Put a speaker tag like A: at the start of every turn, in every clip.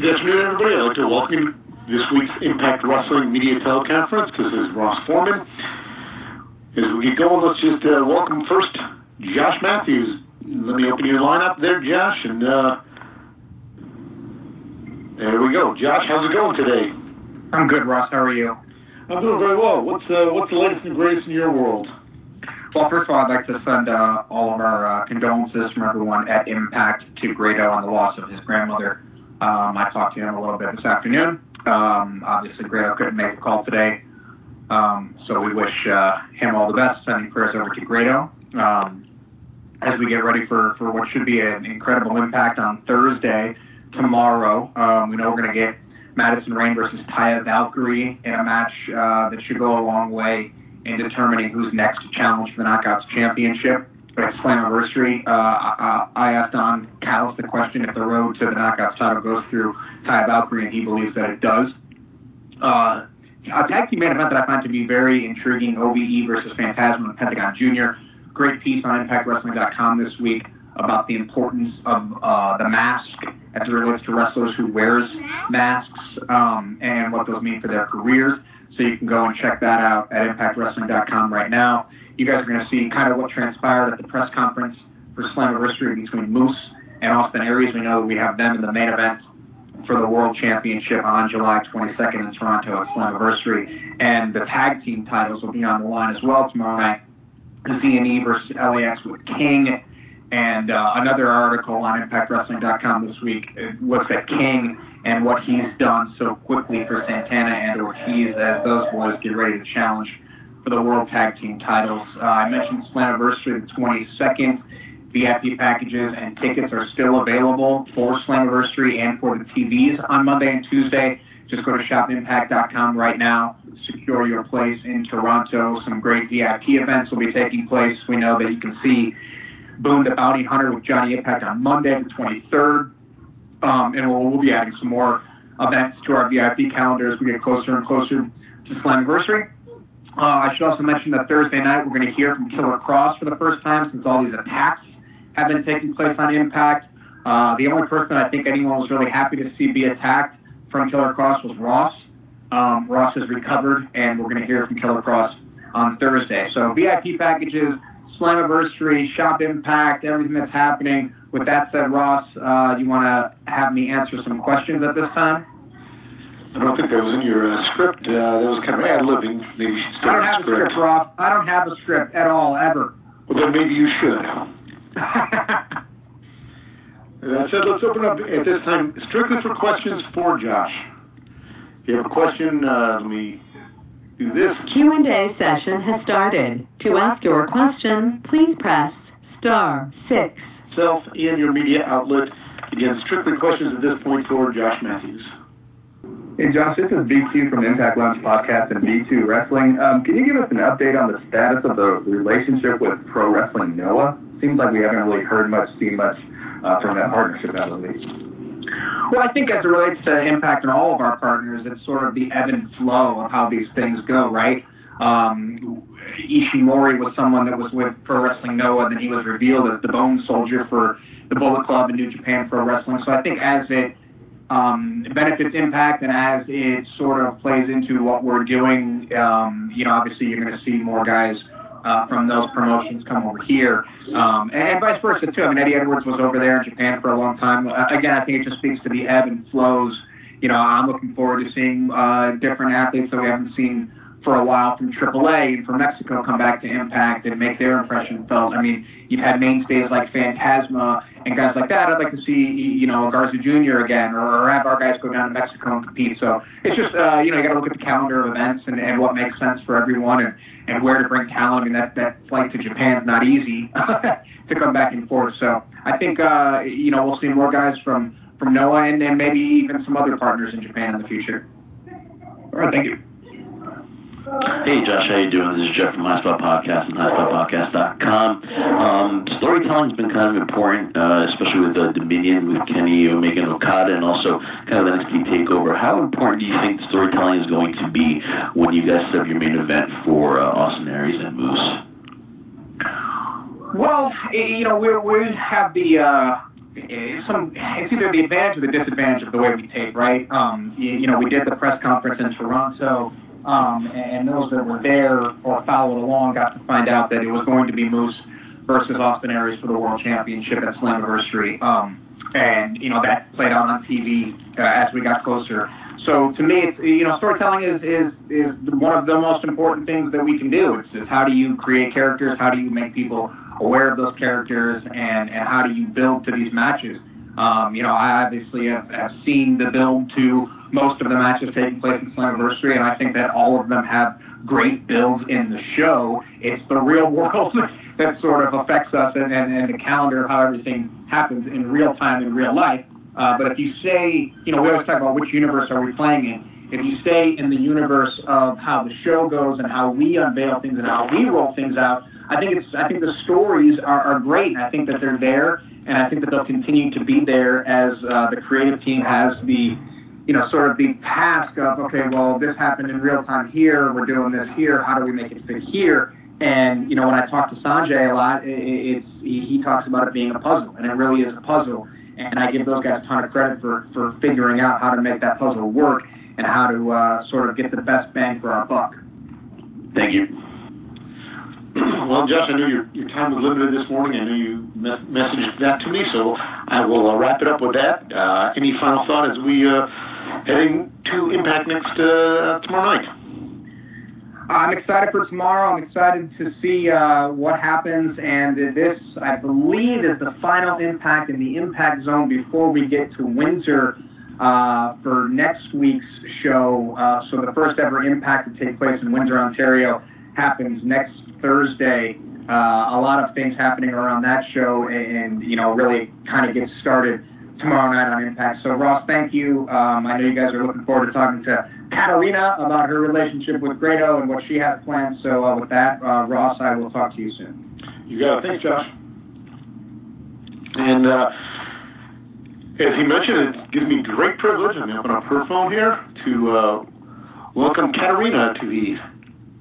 A: Good afternoon, everybody. I'd like to welcome you to this week's Impact Wrestling Media Teleconference. This is Ross Forman. As we get going, let's just uh, welcome first Josh Matthews. Let me open your line up there, Josh, and uh, there we go. Josh, how's it going today?
B: I'm good, Ross. How are you?
A: I'm doing very well. What's uh, what's the latest and greatest in your world?
B: Well, first of all, I'd like to send uh, all of our uh, condolences from everyone at Impact to Grado on the loss of his grandmother. Um, I talked to him a little bit this afternoon. Um, obviously, Grado couldn't make the call today, um, so we wish uh, him all the best. Sending prayers over to Grado um, as we get ready for, for what should be an incredible impact on Thursday, tomorrow. Um, we know we're going to get Madison Rayne versus Taya Valkyrie in a match uh, that should go a long way in determining who's next to challenge for the Knockouts Championship. At Slammiversary, uh, I, I asked Don Callis the question if the road to the Knockouts title goes through Taya Valkyrie, and he believes that it does. Uh, a tag team main event that I find to be very intriguing, OVE versus Phantasm and Pentagon Jr. Great piece on ImpactWrestling.com this week about the importance of uh, the mask as it relates to wrestlers who wears masks um, and what those mean for their careers. So you can go and check that out at ImpactWrestling.com right now. You guys are going to see kind of what transpired at the press conference for Slammiversary between Moose and Austin Aries. We know that we have them in the main event for the World Championship on July 22nd in Toronto at Slammiversary. And the tag team titles will be on the line as well tomorrow night. Z&E versus LAX with King. And uh, another article on ImpactWrestling.com this week looks at King and what he's done so quickly for Santana and Ortiz as those boys get ready to challenge for the World Tag Team titles. Uh, I mentioned Slammiversary the 22nd. VIP packages and tickets are still available for Slammiversary and for the TVs on Monday and Tuesday. Just go to shopimpact.com right now. Secure your place in Toronto. Some great VIP events will be taking place. We know that you can see Boone the Bounty Hunter with Johnny Impact on Monday, the 23rd. Um, and we'll, we'll be adding some more events to our VIP calendar as we get closer and closer to Slammiversary. Uh, I should also mention that Thursday night we're going to hear from Killer Kross for the first time since all these attacks have been taking place on Impact. Uh, the only person I think anyone was really happy to see be attacked from Killer Kross was Ross. Um, Ross has recovered, and we're going to hear from Killer Kross on Thursday. So VIP packages, Slammiversary, Shop Impact, everything that's happening. With that said, Ross, uh, you want to have me answer some questions at this time?
A: I don't think that was in your uh, script. Uh, that was kind of ad libbing. Maybe you should
B: I don't have a script, Ross. I don't have a script at all, ever.
A: Well, then maybe you should. That said, let's open up at this time strictly for questions for Josh. If you have a question, uh, let me do this.
C: Q&A session has started. To ask your question, please press star six.
A: Self and your media outlet. Again, strictly questions at this point for Josh Matthews.
D: Hey Josh, this is B2 from Impact Lounge Podcast and B2 Wrestling. Um, can you give us an update on the status of the relationship with Pro Wrestling Noah? Seems like we haven't really heard much, seen much uh, from that partnership as of late.
B: Well, I think as it relates to Impact and all of our partners, it's sort of the ebb and flow of how these things go, right? Um, Ishimori was someone that was with Pro Wrestling Noah, and then he was revealed as the Bone Soldier for the Bullet Club and New Japan Pro Wrestling. So I think as it um, benefits Impact and as it sort of plays into what we're doing, um, you know, obviously you're going to see more guys uh, from those promotions come over here, um, and, and vice versa too. I mean, Eddie Edwards was over there in Japan for a long time. Uh, again, I think it just speaks to the ebb and flows. You know, I'm looking forward to seeing uh, different athletes that we haven't seen for a while from AAA and from Mexico come back to Impact and make their impression felt. I mean, you've had mainstays like Phantasma and guys like that. I'd like to see, you know, Garza Jr. again or, or have our guys go down to Mexico and compete. So it's just, uh, you know, you got to look at the calendar of events and, and what makes sense for everyone and, and where to bring talent. I mean, that, that flight to Japan is not easy to come back and forth. So I think, uh, you know, we'll see more guys from, from Noah and, and maybe even some other partners in Japan in the future. All right, thank you.
E: Hey Josh, how you doing? This is Jeff from High Spot Podcast and HighSpotPodcast.com. Um, storytelling's been kind of important, uh, especially with uh, Dominion, with Kenny Omega and Okada, and also kind of the NXT Takeover. How important do you think storytelling is going to be when you guys set up your main event for uh, Austin Aries and Moose?
B: Well, you know, we we have the uh, some it's either the advantage or the disadvantage of the way we tape, right? Um, you, you know, we did the press conference in Toronto, um, and those that were there or followed along got to find out that it was going to be Moose versus Austin Aries for the World Championship at Slammiversary. Um, and you know that played out on TV uh, as we got closer. So to me, it's you know storytelling is is is one of the most important things that we can do. It's just how do you create characters, how do you make people aware of those characters, and and how do you build to these matches. Um, you know, I obviously have, have seen the build to most of the matches taking place in Slammiversary, and I think that all of them have great builds in the show. It's the real world that sort of affects us and, and, and the calendar of how everything happens in real time in real life. Uh, but if you say, you know, we always talk about which universe are we playing in. If you stay in the universe of how the show goes and how we unveil things and how we roll things out, I think it's I think the stories are, are great. And I think that they're there, and I think that they'll continue to be there as uh, the creative team has the you know, sort of the task of, okay, well, this happened in real time here, we're doing this here, how do we make it fit here? And, you know, when I talk to Sonjay a lot, it's, he, he talks about it being a puzzle, and it really is a puzzle. And I give those guys a ton of credit for, for figuring out how to make that puzzle work and how to uh, sort of get the best bang for our buck.
E: Thank you.
A: Well, Josh, I know your, your time was limited this morning. I know you me- messaged that to me, so I will uh, wrap it up with that. Uh, any final thought as we uh, heading to Impact next uh, tomorrow night?
B: I'm excited for tomorrow. I'm excited to see uh, what happens. And this, I believe, is the final impact in the impact zone before we get to Windsor uh, for next week's show. Uh, so the first ever impact to take place in Windsor, Ontario, happens next Thursday. Uh, a lot of things happening around that show, and you know, really kind of gets started tomorrow night on Impact. So Ross, thank you. Um, I know you guys are looking forward to talking to Katarina about her relationship with Grado and what she has planned. So uh, with that, uh, Ross, I will talk to you soon.
A: You got it. Thanks, Josh. And uh, as he mentioned, it gives me great privilege. I'm going to open up her phone here to uh, welcome Katarina to the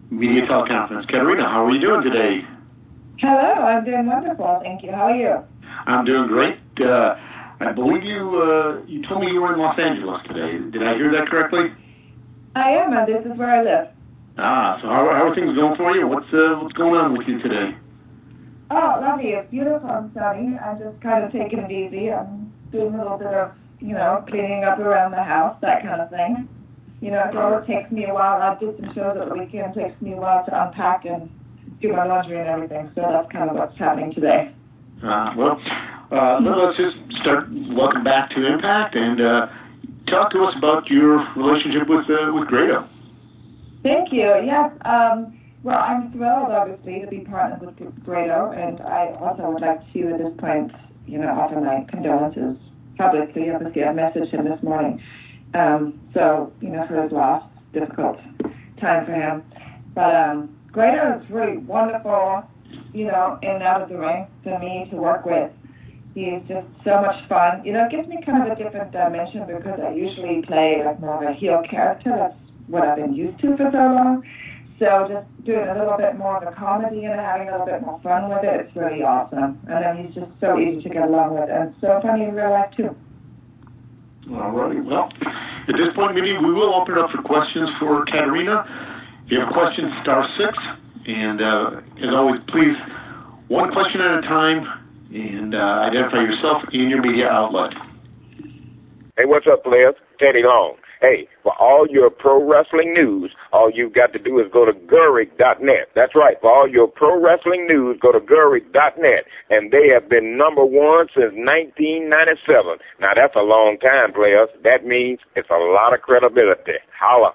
A: media teleconference. Katarina, how are you doing today?
F: Hello, I'm doing wonderful. Thank you. How are you?
A: I'm doing great. Uh, I believe you uh, you told me you were in Los Angeles today. Did I hear that correctly?
F: I am, and this is where I live.
A: Ah, so how, how are things going for you? What's uh, what's going on with you today?
F: Oh, lovely. It's beautiful and sunny. I'm just kind of taking it easy. I'm doing a little bit of, you know, cleaning up around the house, that kind of thing. You know, it always takes me a while. I did some shows at the weekend. It takes me a while to unpack and do my laundry and everything. So that's kind of what's happening today.
A: Uh, well, uh, let's just start. Welcome back to Impact, and uh, talk to us about your relationship with uh, with Grado.
F: Thank you. Yes. Um, well, I'm thrilled, obviously, to be partnered with Grado, and I also would like to, at this point, you know, offer my condolences publicly. Obviously, I messaged him this morning. Um, so, you know, for his loss, difficult time for him. But um, Grado is really wonderful, you know, in and out of the ring for me to work with. He's just so much fun. You know, it gives me kind of a different dimension because I usually play like more of a heel character. That's what I've been used to for so long. So just doing a little bit more of a comedy and having a little bit more fun with it, it's really awesome. And then he's just so easy to get along with and so funny in real life too.
A: All right. Well, at this point, maybe we will open up for questions for Katarina. If you have questions, star six. And uh, as always, please, one question at a time and uh, identify yourself and your media outlet.
G: Hey, what's up, players? Teddy Long. Hey, for all your pro wrestling news, all you've got to do is go to Gerweck.net. That's right. For all your pro wrestling news, go to Gerweck.net. And they have been number one since 1997. Now, that's a long time, players. That means it's a lot of credibility. Holla.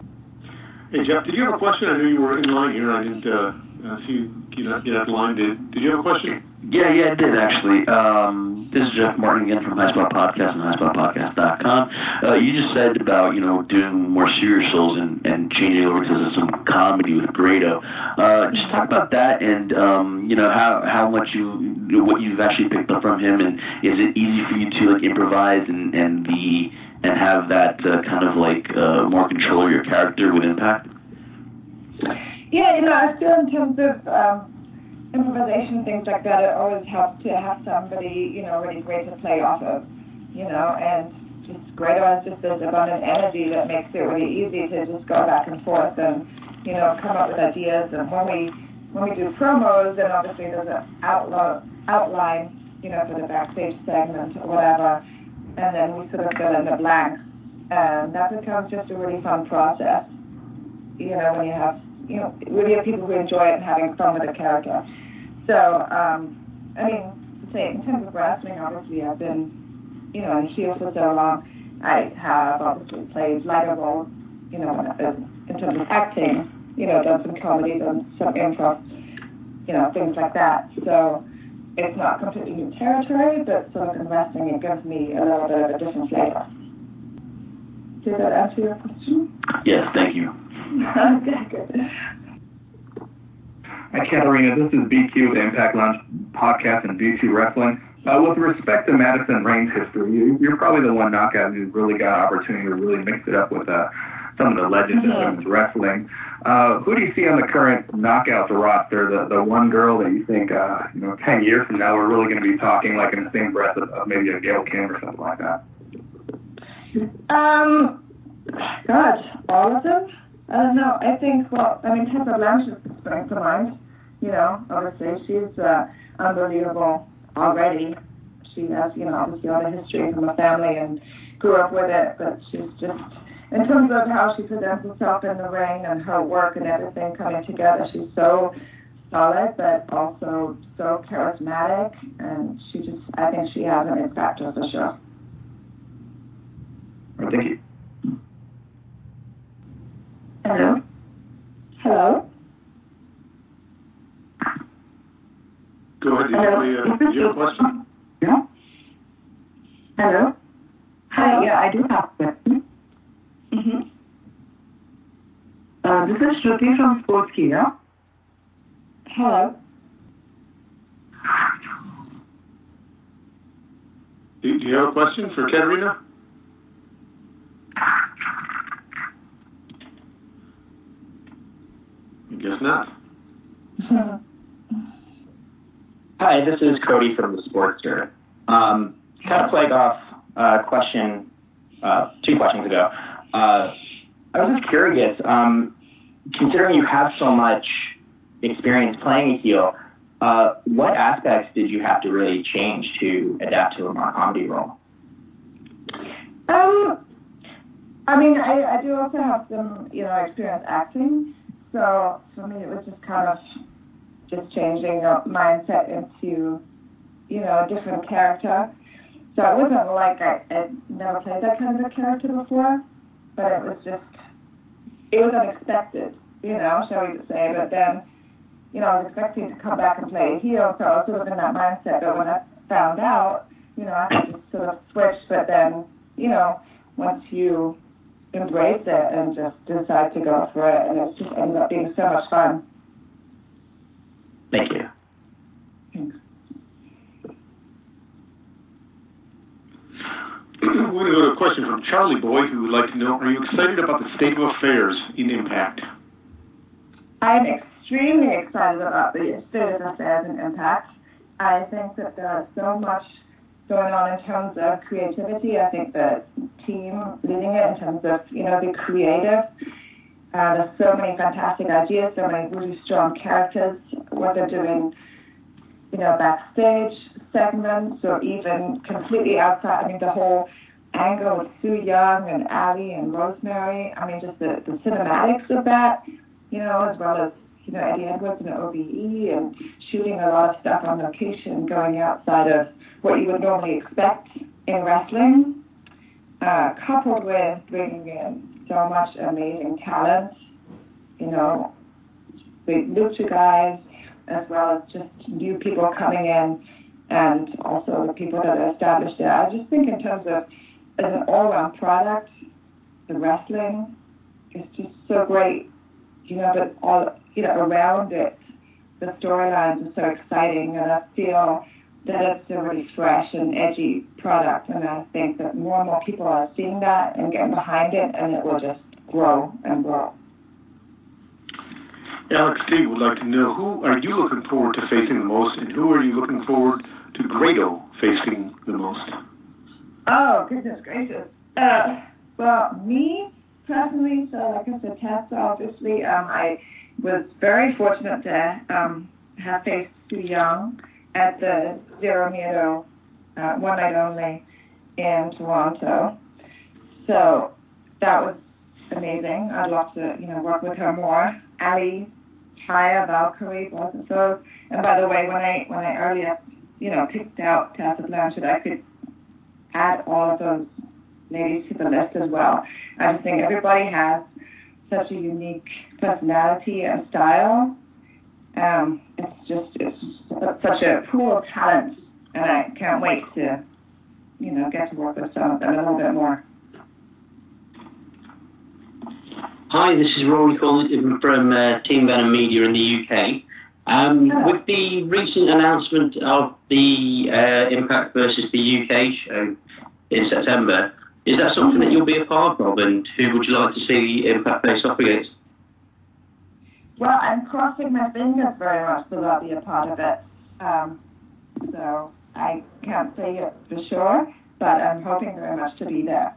A: Hey, Jeff, did you have a question? I knew you were in line here. I didn't uh, see you get out, out the line. Did, did you have a question?
E: Yeah, yeah, I did actually. Um, this is Jeff Martin again from High Spot Podcast and HighSpotPodcast.com. Uh, you just said about you know doing more serious shows and, and changing over to some comedy with Grado. Uh, just talk about that and um, you know how how much you what you've actually picked up from him and is it easy for you to like improvise and and the and have that uh, kind of like uh, more control of your character with Impact?
F: Yeah, you know, I feel in terms of um, improvisation, things like that, it always helps to have somebody, you know, really great to play off of, you know, and just Grado has just this abundant energy that makes it really easy to just go back and forth and, you know, come up with ideas. And when we when we do promos, then obviously there's an outlo- outline, you know, for the backstage segment or whatever, and then we sort of fill in the blanks. And that becomes just a really fun process, you know, when you have, you know, you have people who enjoy it and having fun with the character. So, um, I mean, say, in terms of wrestling, obviously I've been, you know, in heel for so long. I have obviously played lighter roles, you know, in terms of acting, you know, done some comedy, done some improv, you know, things like that. So it's not completely new territory, but sort of in wrestling, it gives me a little bit of a different flavor. Did that answer your question?
E: Yes, thank you.
F: okay, good.
D: Hi, Katarina. This is B2, the Impact Lounge podcast and B2 Wrestling. Uh, with respect to Madison Rayne's history, you, you're probably the one knockout who's really got opportunity to really mix it up with uh, some of the legends mm-hmm. in women's wrestling. Uh, who do you see on the current knockouts roster? The the one girl that you think, uh, you know, ten years from now we're really going to be talking like in the same breath of, of maybe a Gail Kim or something like that.
F: Um, God, all of them. I don't know. I think well, I mean, Tessa Blanchard springs to mind. You know, obviously she's uh, unbelievable already. She has, you know, obviously all the history from a family and grew up with it, but she's just in terms of how she presents herself in the ring and her work and everything coming together, she's so solid, but also so charismatic, and she just, I think she has an impact on the show.
D: Thank you.
F: Hello? Hello?
A: Go ahead,
F: Hello?
A: do uh, you have a question?
F: Yeah? Hello? Hi, yeah, I do have a question. Mm-hmm. Uh, this is Shruti from Sportskeeda. Hello.
A: Do, do you have a question for Katarina? I guess not.
H: Hi, this is Cody from the Sportster. Um, kind of playing off a uh, question, uh, two questions ago. Uh, I was just curious, um, considering you have so much experience playing a heel, uh, what aspects did you have to really change to adapt to a more comedy role?
F: Um, I mean, I, I do also have some, you know, experience acting. So for me, it was just kind of just changing the mindset into, you know, a different character. So it wasn't like I, I'd never played that kind of a character before but it was just, it was unexpected, you know, shall we say. But then, you know, I was expecting to come back and play a heel, so I was sort of in that mindset. But when I found out, you know, I had to sort of switch. But then, you know, once you embrace it and just decide to go for it, and it just ended up being so much fun.
H: Thank you.
A: We're going to go to a question from Charlie Boy, who would like to know: Are you excited about the state of affairs in Impact?
F: I am extremely excited about the state of affairs in Impact. I think that there's so much going on in terms of creativity. I think the team leading it in terms of you know the creative. Uh, there's so many fantastic ideas, so many really strong characters. What they're doing, you know, backstage segments, or even completely outside. I mean, the whole angle with Su Yung and Allie and Rosemary. I mean, just the, the cinematics of that, you know, as well as, you know, Eddie Edwards and OVE and shooting a lot of stuff on location, going outside of what you would normally expect in wrestling, uh, coupled with bringing in so much amazing talent, you know, big lucha guys, as well as just new people coming in and also the people that are established there. I just think in terms of as an all-around product, the wrestling is just so great, you know, but all, you know, around it, the storylines are so exciting, and I feel that it's a really fresh and edgy product, and I think that more and more people are seeing that and getting behind it, and it will just grow and grow.
A: Alex T would like to know who are you looking forward to facing the most, and who are you looking forward to Grado facing the most?
F: Oh, goodness gracious. Uh, well, me personally, so like I said, Tessa, obviously, um, I was very fortunate to um, have faced Su Yung at the Zero Miedo uh, one night only in Toronto. So that was amazing. I'd love to, you know, work with her more. Allie, Taya, Valkyrie, both of those. And by the way, when I when I earlier, you know, picked out Tessa Blanchard, I could add all of those ladies to the list as well. I just think everybody has such a unique personality and style. Um, it's just it's such a pool of talent, and I can't wait to, you know, get to work with some of them a little bit more.
I: Hi, this is Rory calling from uh, Team Venom Media in the UK. Um, with the recent announcement of the uh, Impact versus the UK show in September, is that something that you'll be a part of, and who would you like to see Impact face off against?
F: Well, I'm crossing my fingers very much that I'll be a part of it. Um, so I can't say it for sure, but I'm hoping very much to be there.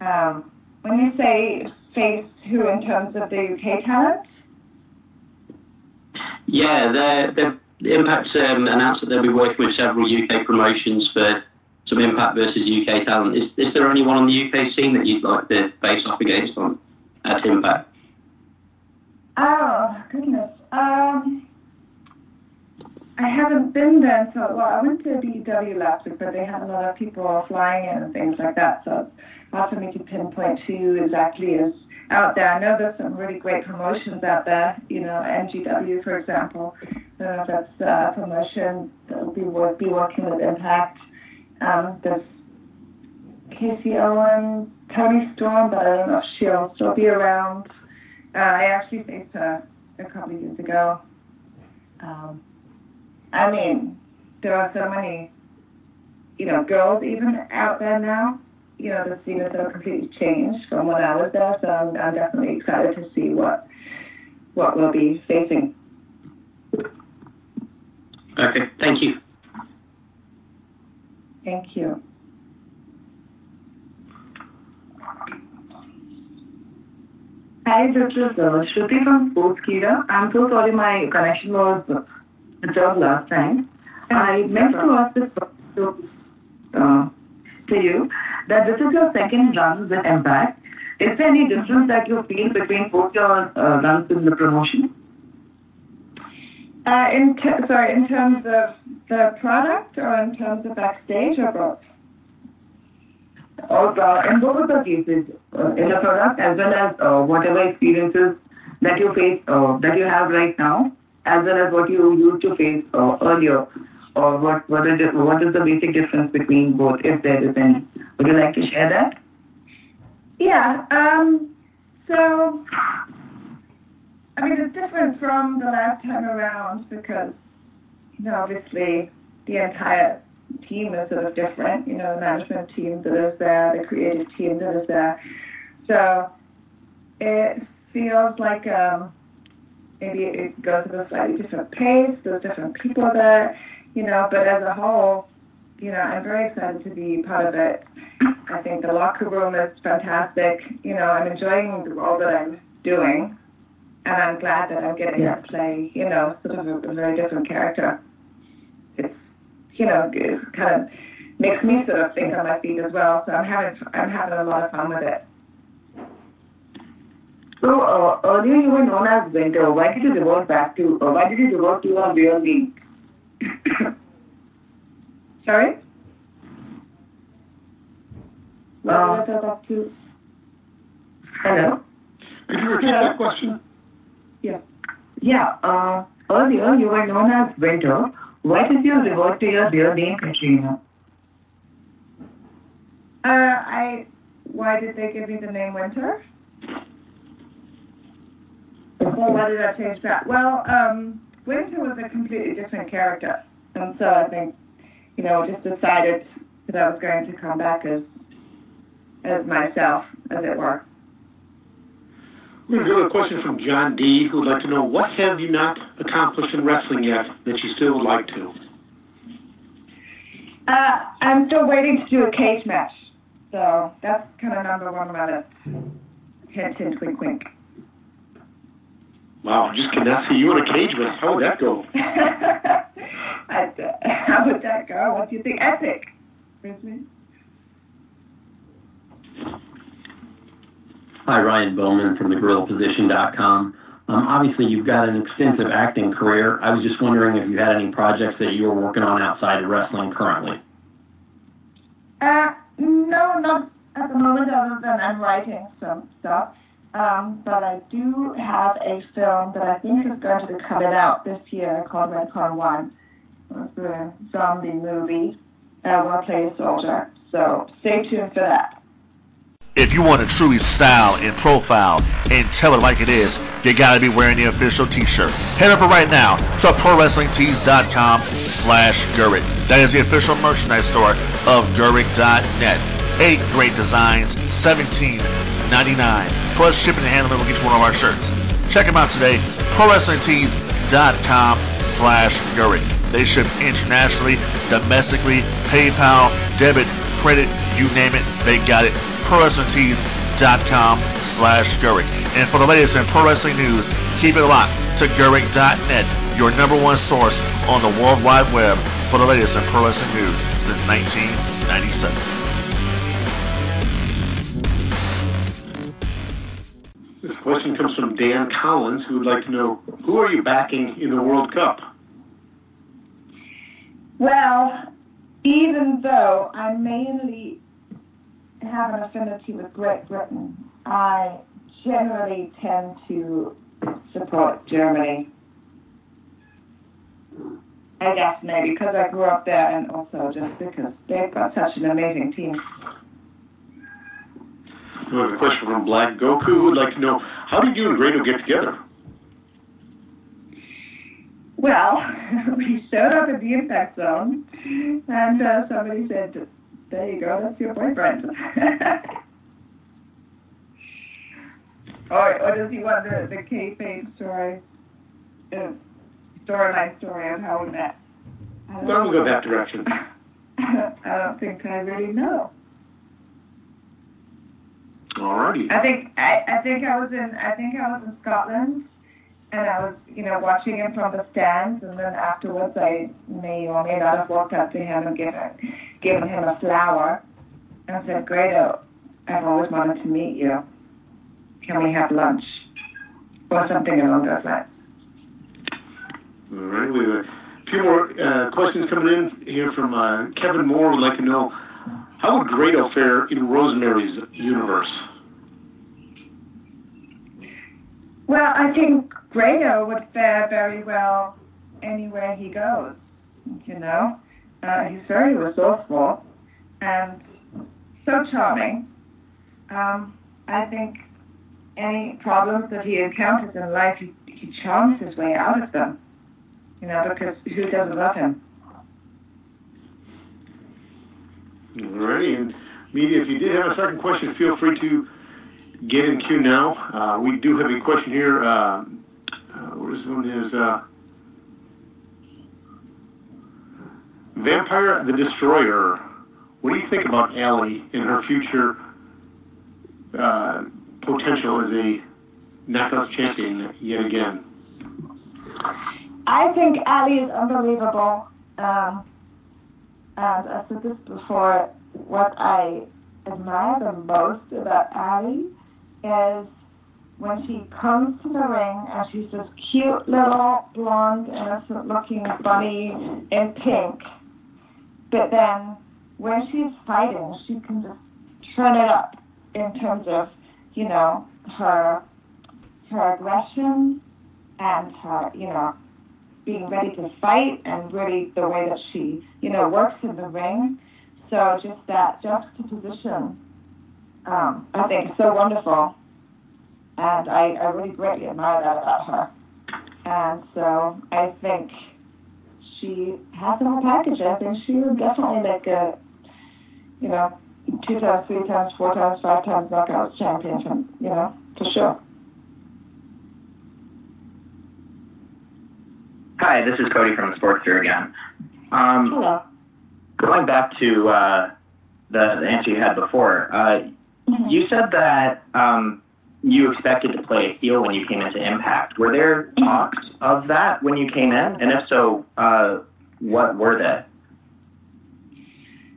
F: Um, when you say face who in terms of the UK talent?
I: Yeah, the the Impact um, announced that they'll be working with several UK promotions for some Impact versus UK talent. Is, is there anyone on the UK scene that you'd like to face off against on at Impact?
F: Oh goodness. Um, I haven't been there, so well, I went to BW last week, but they had a lot of people flying in and things like that. So it's hard for me to pinpoint who exactly is out there. I know there's some really great promotions out there. You know, NGW, for example. I don't know if that's a promotion that will be, work, be working with Impact. Um, there's Casey Owen, Toni Storm, but I don't know if she'll still be around. Uh, I actually faced her a couple of years ago. Um, I mean, there are so many, you know, girls even out there now. You know, the scene has so completely changed from when I was there, so I'm, I'm definitely excited to see what what we'll be facing.
I: Okay, thank you.
F: Thank you.
J: Hi, this is uh, Shruti from Sportskeeda. I'm so sorry my connection was disturbed last time. I meant to ask this to, uh, to you that this is your second run with Impact. Is there any difference that you feel between both your uh, runs in the promotion?
F: Uh, in t- sorry, in terms of the product or in terms of backstage or both?
J: Or uh, in both of the cases, uh, in the product as well as uh, whatever experiences that you face, uh, that you have right now, as well as what you used to face uh, earlier, or what is the basic difference between both, if there is any? Would you like to share that?
F: Yeah. Um, so, I mean, it's different from the last time around because, you know, obviously the entire team is sort of different. You know, the management team that is there, the creative team that is there. So it feels like um, maybe it goes at a slightly different pace. There's different people there, you know. But as a whole, you know, I'm very excited to be part of it. I think the locker room is fantastic. You know, I'm enjoying the role that I'm doing, and I'm glad that I'm getting to play, you know, sort of a, a very different character. It's, you know, it kind of makes me sort of think on my feet as well. So I'm having I'm having a lot of fun with it.
J: So uh, earlier you were known as Winter. Why did you revert back to? Uh, why did you revert to your real name?
F: Sorry. What
J: Uh,
F: did I go back to?
J: Hello.
A: Could you repeat that question?
F: Yeah.
J: Yeah. Uh, earlier you were known as Winter. Why did you revert to your real name, Katrina?
F: Uh, I. Why did they give me the name Winter? Or why did I change that? Well, um, Winter was a completely different character, and so I think, you know, just decided that I was going to come back as as myself, as it were.
A: We have a question from John D. who would like to know what have you not accomplished in wrestling yet that you still would like to?
F: Uh, I'm still waiting to do a cage match. So that's kind of number one on my list. Hint, hint, wink, wink.
A: Wow, I just cannot see you in a cage match. How would that go?
F: How would that go? What do you think? Epic.
K: Hi, Ryan Bowman from thegorillaposition.com. Um, obviously, you've got an extensive acting career. I was just wondering if you had any projects that you were working on outside of wrestling currently.
F: Uh, no, not at the moment, other than I'm writing some stuff. Um, but I do have a film that I think is going to be coming out this year called Redcon One. It's a zombie movie. I want to play a soldier. So stay tuned for that.
L: If you want to truly style and profile and tell it like it is, you gotta be wearing the official t-shirt. Head over right now to ProWrestlingTees.com slash Gerweck. That is the official merchandise store of Gerweck.net. Eight great designs, seventeen ninety nine. Plus shipping and handling will get you one of our shirts. Check them out today, ProWrestlingTees.com slash Gerweck. They ship internationally, domestically, PayPal, debit, credit, you name it, they got it. ProWrestlingTees.com slash Gerweck. And for the latest in pro wrestling news, keep it locked to Gerweck.net, your number one source on the World Wide Web for the latest in pro wrestling news since 1997.
A: Question comes from Dan Collins, who would like to know who are you backing in the World Cup?
F: Well, even though I mainly have an affinity with Great Britain, I generally tend to support Germany. I guess maybe because I grew up there and also just because they've got such an amazing team.
A: We have a question from Black Goku who would like to know how did you and Grado get together?
F: Well, we showed up at the impact zone, and uh, somebody said, "There you go, that's your boyfriend." or, or does he want the the kayfabe story, uh, storyline story of how we met? I don't
A: Well, we'll go
F: know.
A: that direction.
F: I don't think I really know.
A: Alrighty.
F: I think I, I think I was in I think I was in Scotland and I was, you know, watching him from the stands and then afterwards I may or may not have walked up to him and given given him a flower and said, Grado, I've always wanted to meet you. Can we have lunch? Or something along those lines.
A: All right, we have a few more uh, questions coming in here from uh, Kevin Moore. Would like to know how would Grado fare in Rosemary's universe?
F: Well, I think Grado would fare very well anywhere he goes. You know, uh, he's very resourceful and so charming. Um, I think any problems that he encounters in life, he, he charms his way out of them. You know, because who doesn't love him?
A: Alrighty, and media, if you did have a second question, feel free to get in queue now. Uh, we do have a question here. Uh, uh, what is one is uh, Vampire the Destroyer. What do you think about Allie in her future uh, potential as a Knockouts champion yet again?
F: I think Allie is unbelievable. Um, and I said this before. What I admire the most about Allie is when she comes to the ring and she's this cute little blonde, innocent-looking bunny in pink. But then when she's fighting, she can just turn it up in terms of, you know, her her aggression and her, you know, being ready to fight and really the way that she, you know, works in the ring. So just that juxtaposition, um, I think is so wonderful. And I, I really greatly admire that about her. And so I think she has the whole package. I think she would definitely make a, you know, two times, three times, four times, five times knockouts champion, you know, for sure.
H: Hi, this is Cody from Sportster again. Um,
F: Hello.
H: Going back to uh, the, the answer you had before, uh, you said that um, you expected to play a heel when you came into Impact. Were there talks of that when you came in? And if so, uh, what were they?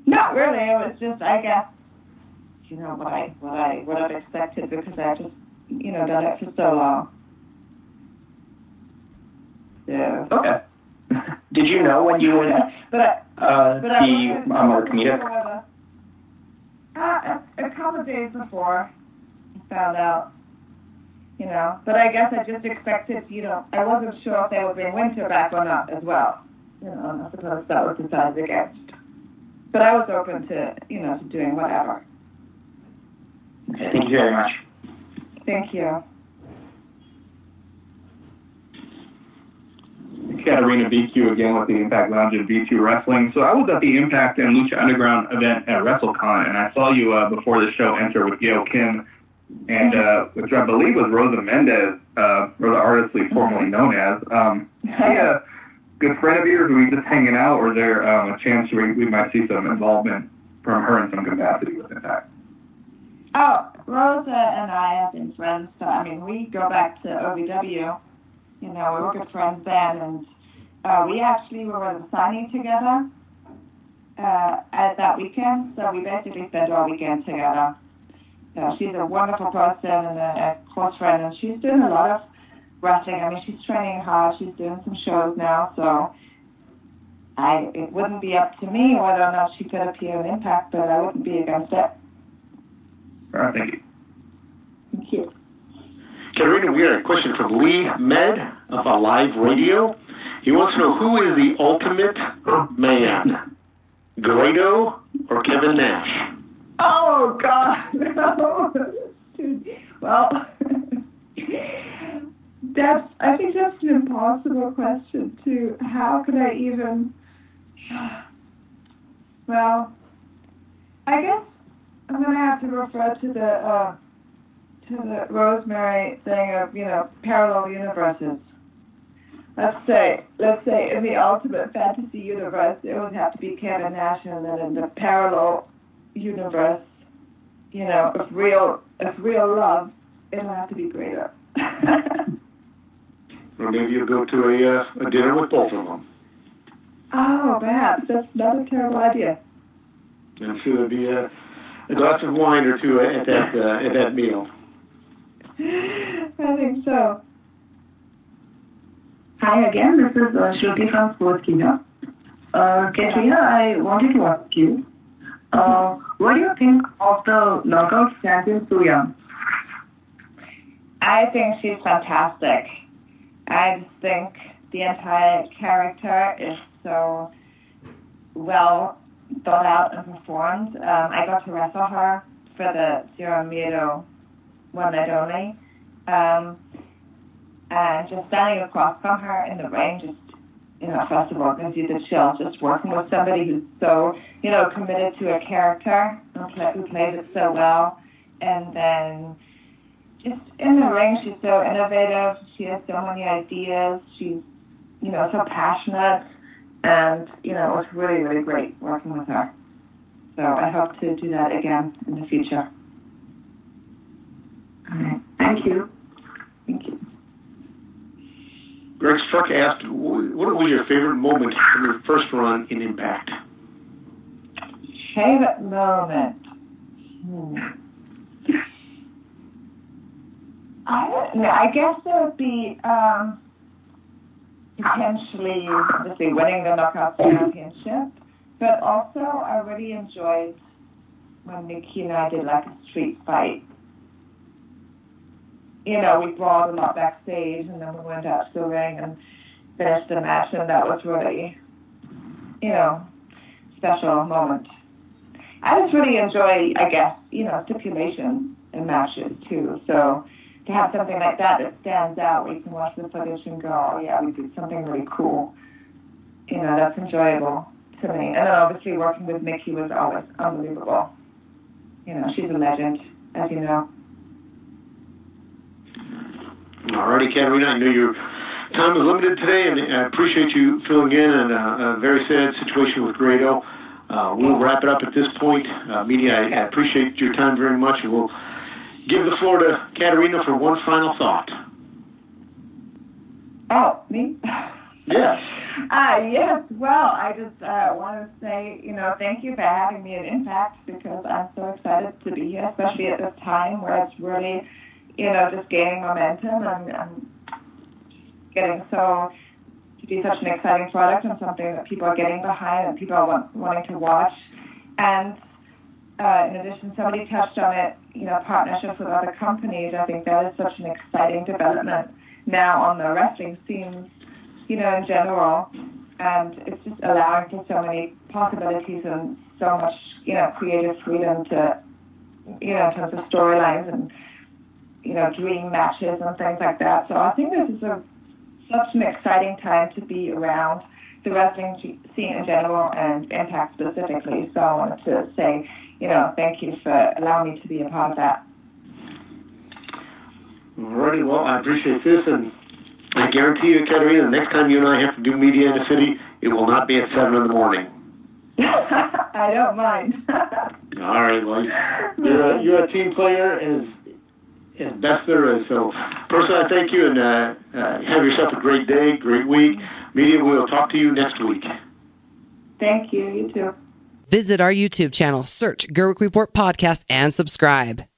F: Not really. It was just, I guess, you know, what I what I would have expected because I just, you know, done it for so long. Yeah.
H: Okay. Did you know when you would
F: But I,
H: uh,
F: but
H: be uh, more comedic?
F: Uh, a, a couple of days before, I found out. You know, but I guess I just expected, you know, I wasn't sure if they would bring Winter back or not as well. You know, I suppose that was decided against. But I was open to, you know, to doing whatever.
H: Okay, thank you very much.
F: Thank you.
D: Katarina B2 again with the Impact Lounge and B2 Wrestling. So I was at the Impact and Lucha Underground event at WrestleCon, and I saw you uh, before the show enter with Gail Kim, and uh, which I believe was Rosa Mendes, uh, Rosa Artistley, formerly known as. Um, a good friend of yours? Are we just hanging out, or is there um, a chance we, we might see some involvement from her in some capacity with Impact?
F: Oh, Rosa and I have been friends. I mean, we go back to OVW. You know, we were good friends then, and uh, we actually were signing together uh, at that weekend. So we basically spent all weekend together. So she's a wonderful person and a, a close friend, and she's doing a lot of wrestling. I mean, she's training hard. She's doing some shows now, so I it wouldn't be up to me whether or not she could appear in Impact, but I wouldn't be against it.
D: All right, thank you.
F: Thank you.
A: Katarina, we got a question from Lee Med of Alive Radio. He wants to know who is the ultimate man, Grado or Kevin Nash?
F: Oh God, no. Well, that's. I think that's an impossible question too. How could I even? Well, I guess I'm gonna have to refer to the uh, to the Rosemary thing of you know parallel universes. Let's say, let's say in the ultimate fantasy universe, it would have to be Kevin Nash, and then in the parallel universe, you know, of real of real love, it'll have to be Grado.
A: Or maybe you'll go to a, uh, a dinner with both of them.
F: oh, perhaps that's not a terrible idea.
A: I'm sure there'll be a, a glass of wine or two at that uh, at that meal.
F: I think so.
J: Hi again, this is uh, Shruti from Sportskeeda. Uh, Katrina, I wanted to ask you, uh, what do you think of the knockout champion Yung?
F: I think she's fantastic. I think the entire character is so well thought out and performed. Um, I got to wrestle her for the Zero Miedo one night only. Um, and just standing across from her in the ring, just, you know, first of all, gives you the chills. Just working with somebody who's so, you know, committed to a character play, who plays it so well. And then just in the ring, she's so innovative. She has so many ideas. She's, you know, so passionate. And, you know, it was really, really great working with her. So I hope to do that again in the future.
J: All right. Thank you.
F: Thank you.
A: Greg Struck asked, "What was your favorite moment from your first run in Impact?"
F: Favorite moment? Hmm. I don't know. I guess it would be um, potentially, obviously, winning the Knockout Championship. But also, I really enjoyed when Nikki and I did like a street fight. You know, we brought them lot backstage, and then we went out to the ring and finished the match, and that was really, you know, special moment. I just really enjoy, I guess, you know, stipulations in matches too. So to have something like that that stands out, where you can watch the footage and go, oh yeah, we did something really cool. You know, that's enjoyable to me. And then obviously working with Mickie was always unbelievable. You know, she's a legend, as you know.
A: Alrighty, Katarina, I know you're time is limited today, and I appreciate you filling in in a, a very sad situation with Grado. Uh, we'll wrap it up at this point. Uh, media, I, I appreciate your time very much, and we'll give the floor to Katarina for one final thought.
F: Oh, me?
A: Yes.
F: Uh, yes. Well, I just uh, want to say, you know, thank you for having me at Impact because I'm so excited to be here, especially at this time where it's really, you know, just gaining momentum and, and getting so to be such an exciting product and something that people are getting behind and people are want, wanting to watch. And uh, in addition, somebody touched on it, you know, partnerships with other companies. I think that is such an exciting development now on the wrestling scene you know, in general. And it's just allowing for so many possibilities and so much, you know, creative freedom to, you know, in terms of storylines and, you know, dream matches and things like that. So I think this is a such an exciting time to be around the wrestling scene in general and Impact specifically. So I wanted to say, you know, thank you for allowing me to be a part of that.
A: Alrighty, well, I appreciate this, and I guarantee you, Katarina, the next time you and I have to do media in the city, it will not be at 7 in the morning.
F: I don't mind.
A: All right, well, you're a, you're a team player as, as best there is. So, personally, I thank you and uh, uh, have yourself a great day, great week. Media, we will talk to you next week.
F: Thank you. You too.
M: Visit our YouTube channel, search Gerweck Report Podcast, and subscribe.